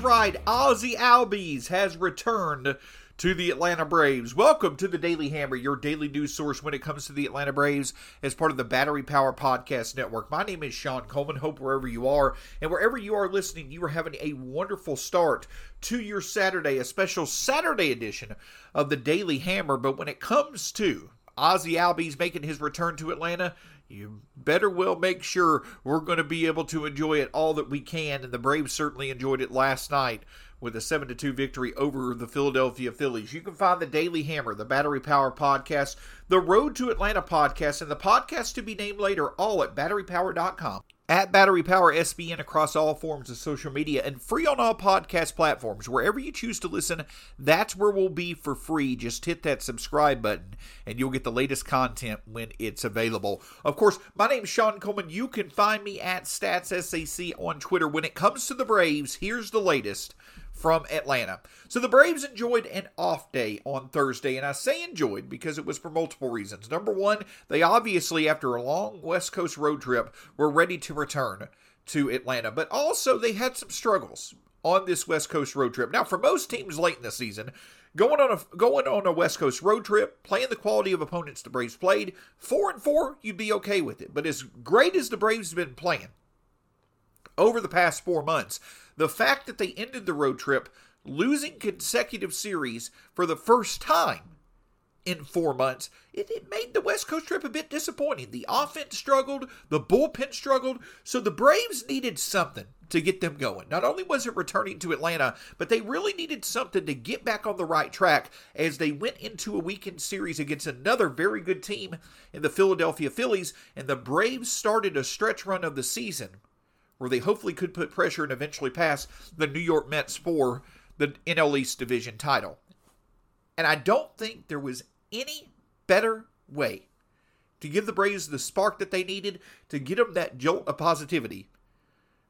Right. Ozzie Albies has returned to the Atlanta Braves. Welcome to the Daily Hammer, your daily news source when it comes to the Atlanta Braves as part of the Battery Power Podcast Network. My name is Sean Coleman. Hope wherever you are and wherever you are listening, you are having a wonderful start to your Saturday, a special Saturday edition of the Daily Hammer. But when it comes to Ozzie Albies making his return to Atlanta, you better well make sure we're going to be able to enjoy it all that we can. And the Braves certainly enjoyed it last night with a 7 2 victory over the Philadelphia Phillies. You can find the Daily Hammer, the Battery Power Podcast, the Road to Atlanta podcast, and the podcast to be named later, all at batterypower.com at Battery Power SBN across all forms of social media and free on all podcast platforms. Wherever you choose to listen, that's where we'll be for free. Just hit that subscribe button and you'll get the latest content when it's available. Of course, my name's Sean Coleman. You can find me at StatsSAC on Twitter. When it comes to the Braves, here's the latest from Atlanta. So the Braves enjoyed an off day on Thursday, and I say enjoyed because it was for multiple reasons. Number one, they obviously, after a long West Coast road trip, were ready to return to Atlanta, but also they had some struggles on this West Coast road trip. Now, for most teams late in the season, going on a going on a West Coast road trip, playing the quality of opponents the Braves played, four and four, you'd be okay with it. But as great as the Braves have been playing over the past four months, the fact that they ended the road trip losing consecutive series for the first time in four months, it, it, made the West Coast trip a bit disappointing. The offense struggled, the bullpen struggled, so the Braves needed something to get them going. Not only was it returning to Atlanta, but they really needed something to get back on the right track as they went into a weekend series against another very good team in the Philadelphia Phillies, and the Braves started a stretch run of the season where they hopefully could put pressure and eventually pass the New York Mets for the NL East division title. And I don't think there was any better way to give the Braves the spark that they needed to get them that jolt of positivity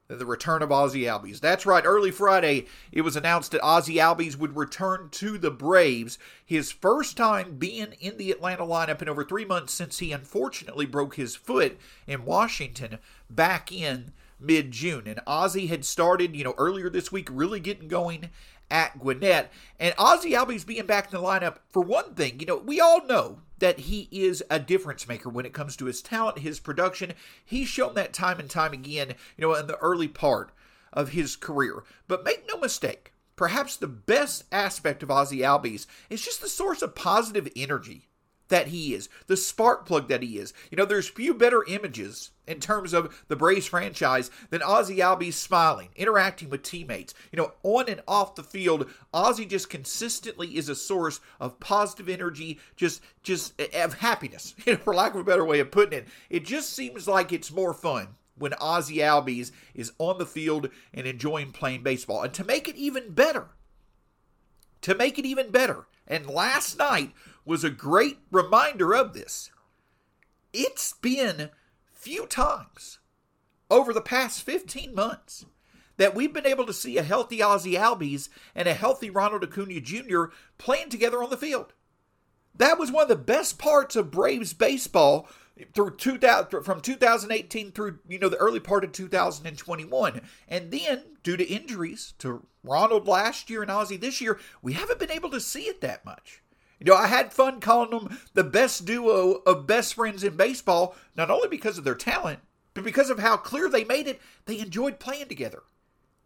than the return of Ozzie Albies. That's right, early Friday, it was announced that Ozzie Albies would return to the Braves, his first time being in the Atlanta lineup in over three months since he unfortunately broke his foot in Washington back in mid June. And Ozzie had started, you know, earlier this week, really getting going at Gwinnett. And Ozzie Albies being back in the lineup, for one thing, you know, we all know that he is a difference maker when it comes to his talent, his production. He's shown that time and time again, you know, in the early part of his career. But make no mistake, perhaps the best aspect of Ozzie Albies is just the source of positive energy that he is, the spark plug that he is. You know, there's few better images in terms of the Braves franchise than Ozzie Albies smiling, interacting with teammates. You know, on and off the field, Ozzie just consistently is a source of positive energy, just just of happiness, you know, for lack of a better way of putting it. It just seems like it's more fun when Ozzie Albies is on the field and enjoying playing baseball. And to make it even better, to make it even better, and last night was a great reminder of this. It's been few times over the past 15 months that we've been able to see a healthy Ozzie Albies and a healthy Ronald Acuna Jr. playing together on the field. That was one of the best parts of Braves baseball through 2000, from 2018 through you know the early part of 2021 and then due to injuries to ronald last year and ozzie this year we haven't been able to see it that much you know, I had fun calling them the best duo of best friends in baseball, not only because of their talent, but because of how clear they made it they enjoyed playing together.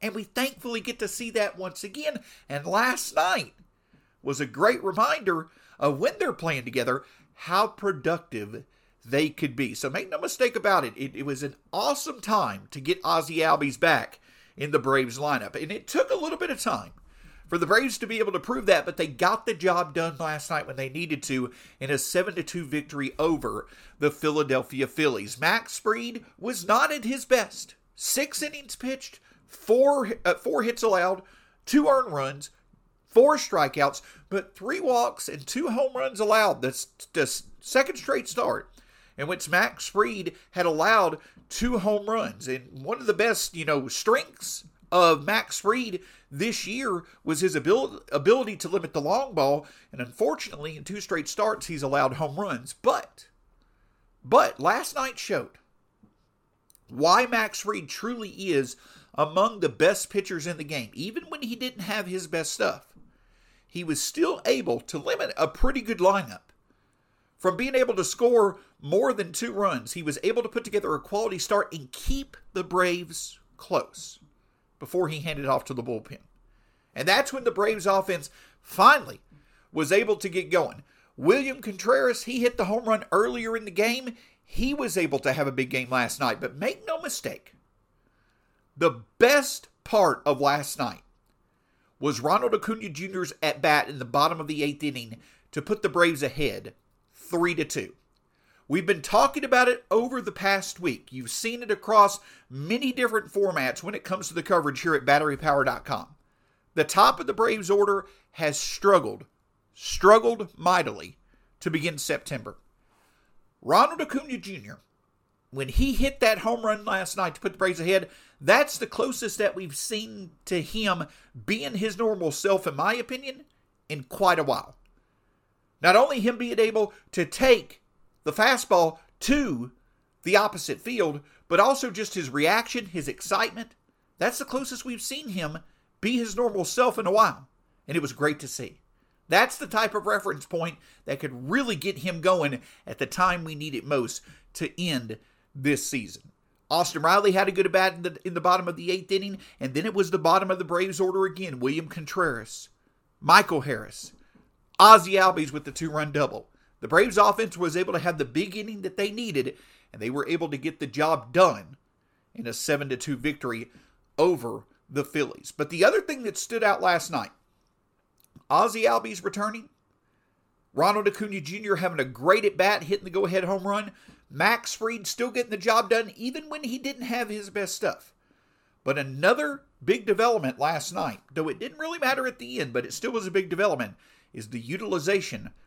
And we thankfully get to see that once again. And last night was a great reminder of when they're playing together, how productive they could be. So make no mistake about it, it, it was an awesome time to get Ozzie Albies back in the Braves lineup. And it took a little bit of time for the Braves to be able to prove that, but they got the job done last night when they needed to in a 7 2 victory over the Philadelphia Phillies. Max Fried was not at his best. Six innings pitched, four, uh, four hits allowed, two earned runs, four strikeouts, but three walks and two home runs allowed. That's the second straight start in which Max Fried had allowed two home runs. And one of the best, you know, strengths of Max Fried this year was his ability, ability to limit the long ball. And unfortunately, in two straight starts, he's allowed home runs. But, but last night showed why Max Fried truly is among the best pitchers in the game. Even when he didn't have his best stuff, he was still able to limit a pretty good lineup. From being able to score more than two runs, he was able to put together a quality start and keep the Braves close before he handed off to the bullpen. And that's when the Braves offense finally was able to get going. William Contreras, he hit the home run earlier in the game. He was able to have a big game last night. But make no mistake, the best part of last night was Ronald Acuna Jr.'s at bat in the bottom of the eighth inning to put the Braves ahead 3 to 2. We've been talking about it over the past week. You've seen it across many different formats when it comes to the coverage here at batterypower.com. The top of the Braves order has struggled, struggled mightily to begin September. Ronald Acuna Jr., when he hit that home run last night to put the Braves ahead, that's the closest that we've seen to him being his normal self, in my opinion, in quite a while. Not only him being able to take the fastball to the opposite field, but also just his reaction, his excitement. That's the closest we've seen him be his normal self in a while. And it was great to see. That's the type of reference point that could really get him going at the time we need it most to end this season. Austin Riley had a good bat in the, in the bottom of the eighth inning, and then it was the bottom of the Braves order again. William Contreras, Michael Harris, Ozzie Albies with the two run double. The Braves offense was able to have the big inning that they needed, and they were able to get the job done in a 7 2 victory over the Phillies. But the other thing that stood out last night Ozzie Albies returning, Ronald Acuna Jr. having a great at bat, hitting the go ahead home run, Max Fried still getting the job done, even when he didn't have his best stuff. But another big development last night, though it didn't really matter at the end, but it still was a big development, is the utilization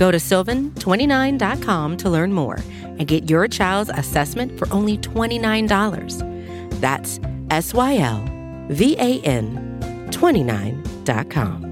Go to sylvan29.com to learn more and get your child's assessment for only $29. That's S Y L V A N 29.com.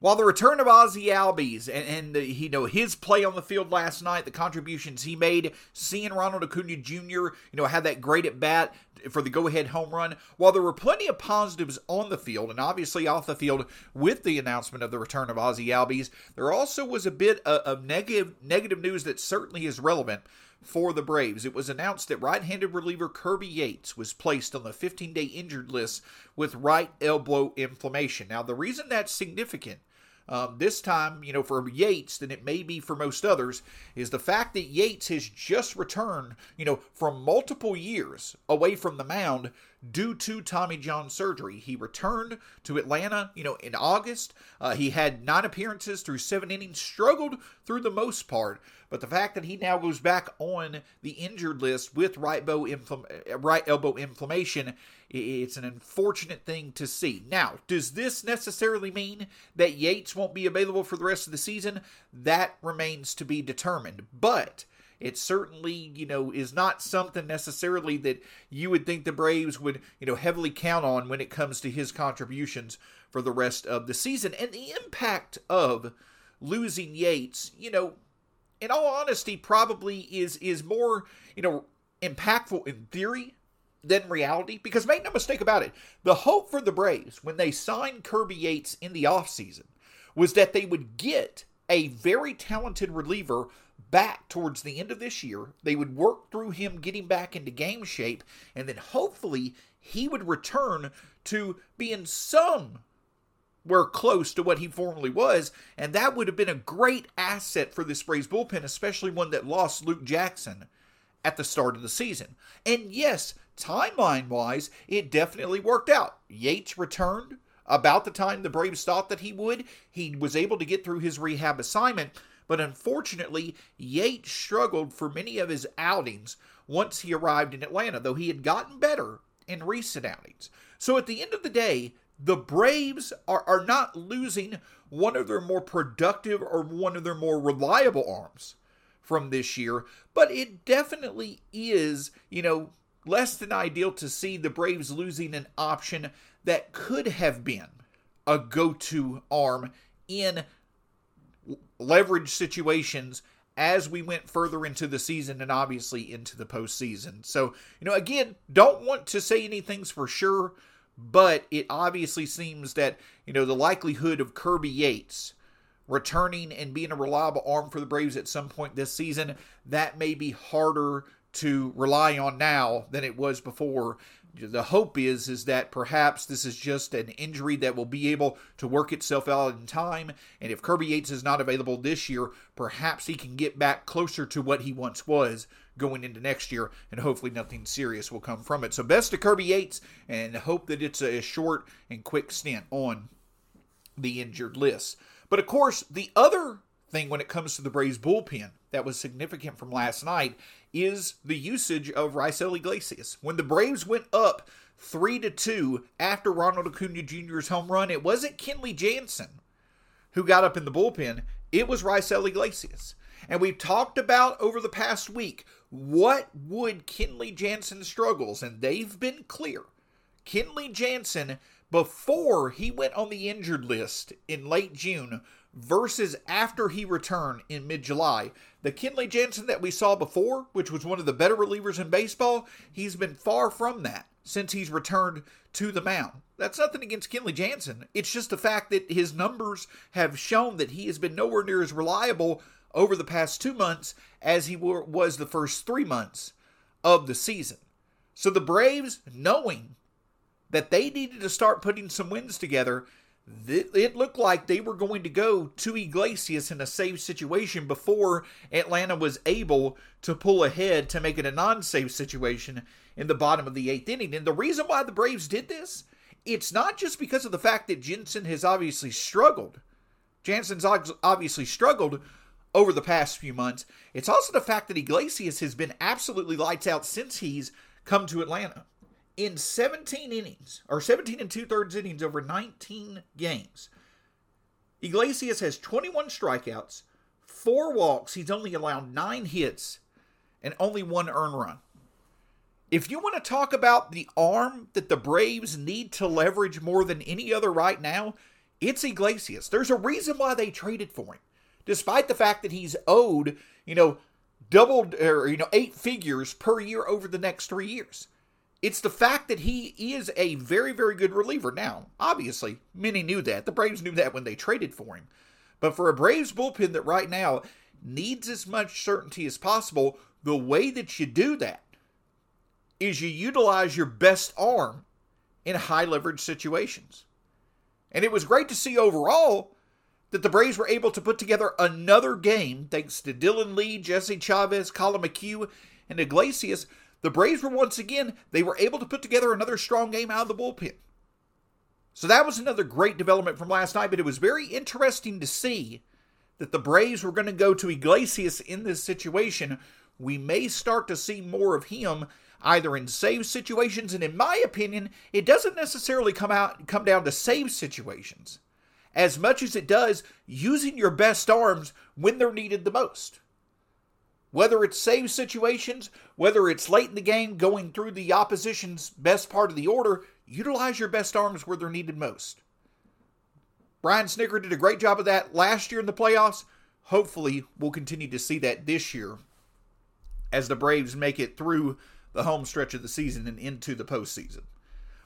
While the return of Ozzie Albies and, and the, you know his play on the field last night, the contributions he made, seeing Ronald Acuna Jr. you know have that great at bat for the go-ahead home run. While there were plenty of positives on the field and obviously off the field with the announcement of the return of Ozzie Albies, there also was a bit of, of negative negative news that certainly is relevant for the Braves. It was announced that right handed reliever Kirby Yates was placed on the 15 day injured list with right elbow inflammation. Now, the reason that's significant um, this time, you know, for Yates than it may be for most others, is the fact that Yates has just returned, you know, from multiple years away from the mound due to Tommy John surgery. He returned to Atlanta, you know, in August. Uh, he had nine appearances through seven innings, struggled through the most part. But the fact that he now goes back on the injured list with right, bow infl- right elbow inflammation, it's an unfortunate thing to see. Now, does this necessarily mean that Yates won't be available for the rest of the season? That remains to be determined. But it certainly, you know, is not something necessarily that you would think the Braves would, you know, heavily count on when it comes to his contributions for the rest of the season. And the impact of losing Yates, you know, in all honesty, probably is is more, you know, impactful in theory than reality. Because make no mistake about it, the hope for the Braves when they signed Kirby Yates in the offseason was that they would get a very talented reliever back towards the end of this year. They would work through him getting back into game shape, and then hopefully he would return to being some were close to what he formerly was, and that would have been a great asset for this Braves bullpen, especially one that lost Luke Jackson at the start of the season. And yes, timeline wise, it definitely worked out. Yates returned about the time the Braves thought that he would. He was able to get through his rehab assignment, but unfortunately, Yates struggled for many of his outings once he arrived in Atlanta, though he had gotten better in recent outings. So at the end of the day, the Braves are, are not losing one of their more productive or one of their more reliable arms from this year, but it definitely is, you know, less than ideal to see the Braves losing an option that could have been a go to arm in leverage situations as we went further into the season and obviously into the postseason. So, you know, again, don't want to say anything's for sure, but it obviously seems that, you know, the likelihood of Kirby Yates returning and being a reliable arm for the Braves at some point this season, that may be harder to rely on now than it was before the hope is is that perhaps this is just an injury that will be able to work itself out in time. And if Kirby Yates is not available this year perhaps he can get back closer to what he once was going into next year and hopefully nothing serious will come from it. So best to Kirby Yates and hope that it's a short and quick stint on the injured list. But of course the other thing when it comes to the Braves bullpen that was significant from last night is the usage of Raisel Iglesias. When the Braves went up 3 to 2 after Ronald Acuna Jr.'s home run, it wasn't Kenley Jansen who got up in the bullpen, it was Raisel Iglesias. And we've talked about over the past week what would Kenley Jansen struggles, and they've been clear. Kenley Jansen, before he went on the injured list in late June, versus after he returned in mid July. The Kenley Jansen that we saw before, which was one of the better relievers in baseball, he's been far from that since he's returned to the mound. That's nothing against Kenley Jansen. It's just the fact that his numbers have shown that he has been nowhere near as reliable over the past two months as he was the first three months of the season. So the Braves, knowing that they needed to start putting some wins together, it looked like they were going to go to Iglesias in a safe situation before Atlanta was able to pull ahead to make it a non safe situation in the bottom of the eighth inning. And the reason why the Braves did this, it's not just because of the fact that Jansen has obviously struggled. Jansen's obviously struggled over the past few months. It's also the fact that Iglesias has been absolutely lights out since he's come to Atlanta in 17 innings, or 17 and two thirds innings over 19 games, Iglesias has 21 strikeouts, four walks. He's only allowed nine hits and only one earned run. If you want to talk about the arm that the Braves need to leverage more than any other right now, it's Iglesias. There's a reason why they traded for him, despite the fact that he's owed, you know, doubled or you know eight figures per year over the next three years. It's the fact that he is a very, very good reliever. Now, obviously, many knew that. The Braves knew that when they traded for him. But for a Braves bullpen that right now needs as much certainty as possible, the way that you do that is you utilize your best arm in high leverage situations. And it was great to see overall that the Braves were able to put together another game thanks to Dylan Lee, Jesse Chavez, Collin McHugh, and Iglesias the Braves were once again, they were able to put together another strong game out of the bullpen. So that was another great development from last night, but it was very interesting to see that the Braves were going to go to Iglesias in this situation. We may start to see more of him either in save situations, and in my opinion, it doesn't necessarily come out come down to save situations as much as it does using your best arms when they're needed the most. Whether it's save situations, whether it's late in the game going through the opposition's best part of the order, utilize your best arms where they're needed most. Brian Snitker did a great job of that last year in the playoffs. Hopefully, we'll continue to see that this year as the Braves make it through the home stretch of the season and into the postseason.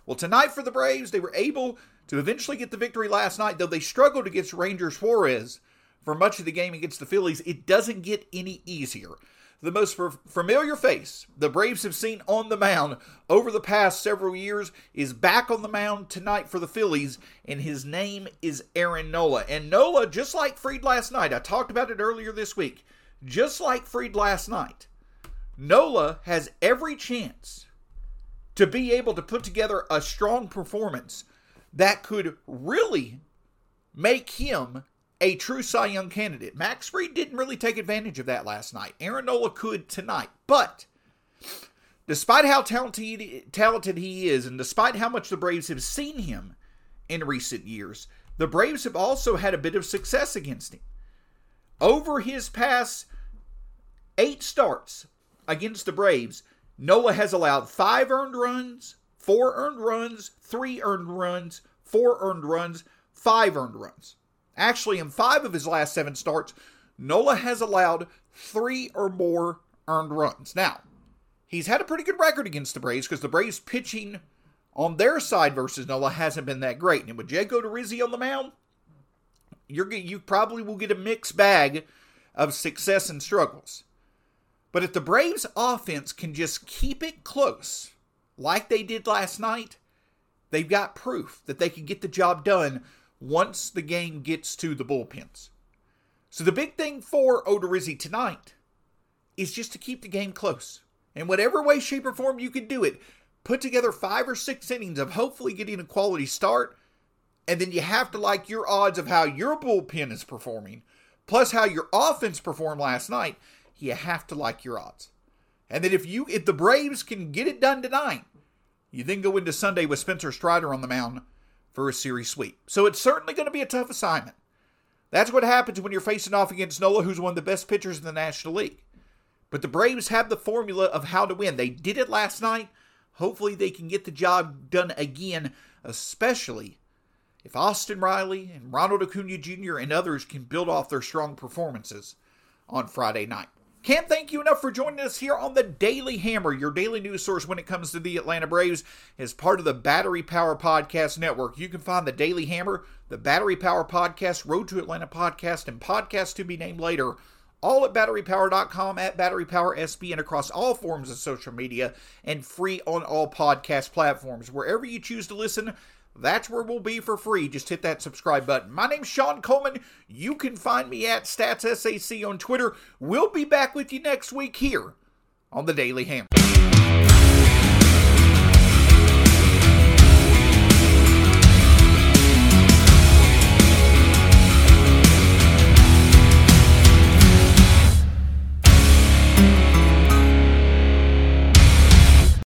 Well, tonight for the Braves, they were able to eventually get the victory last night, though they struggled against Ranger Suarez for much of the game against the Phillies. It doesn't get any easier the most familiar face the Braves have seen on the mound over the past several years is back on the mound tonight for the Phillies, and his name is Aaron Nola. And Nola, just like Fried last night, I talked about it earlier this week, just like Fried last night, Nola has every chance to be able to put together a strong performance that could really make him a true Cy Young candidate. Max Fried didn't really take advantage of that last night. Aaron Nola could tonight. But despite how talented, talented he is, and despite how much the Braves have seen him in recent years, the Braves have also had a bit of success against him. Over his past eight starts against the Braves, Nola has allowed five earned runs, four earned runs, three earned runs, four earned runs, five earned runs. Actually, in five of his last seven starts, Nola has allowed three or more earned runs. Now, he's had a pretty good record against the Braves because the Braves pitching on their side versus Nola hasn't been that great. And with Jake Odorizzi on the mound, you're you probably will get a mixed bag of success and struggles. But if the Braves offense can just keep it close, like they did last night, they've got proof that they can get the job done once the game gets to the bullpens. So the big thing for Odorizzi tonight is just to keep the game close. In whatever way, shape, or form you can do it, put together five or six innings of hopefully getting a quality start, and then you have to like your odds of how your bullpen is performing, plus how your offense performed last night. You have to like your odds. And then if you if the Braves can get it done tonight, you then go into Sunday with Spencer Strider on the mound for a series sweep. So it's certainly going to be a tough assignment. That's what happens when you're facing off against Nola, who's one of the best pitchers in the National League. But the Braves have the formula of how to win. They did it last night. Hopefully, they can get the job done again, especially if Austin Riley and Ronald Acuna Jr. and others can build off their strong performances on Friday night. Can't thank you enough for joining us here on the Daily Hammer, your daily news source when it comes to the Atlanta Braves, as part of the Battery Power Podcast Network. You can find the Daily Hammer, the Battery Power Podcast, Road to Atlanta Podcast, and Podcast to be named later, all at batterypower.com, at batterypowersb, and across all forms of social media, and free on all podcast platforms. Wherever you choose to listen, that's where we'll be for free. Just hit that subscribe button. My name's Sean Coleman. You can find me at StatsSAC on Twitter. We'll be back with you next week here on the Daily Ham.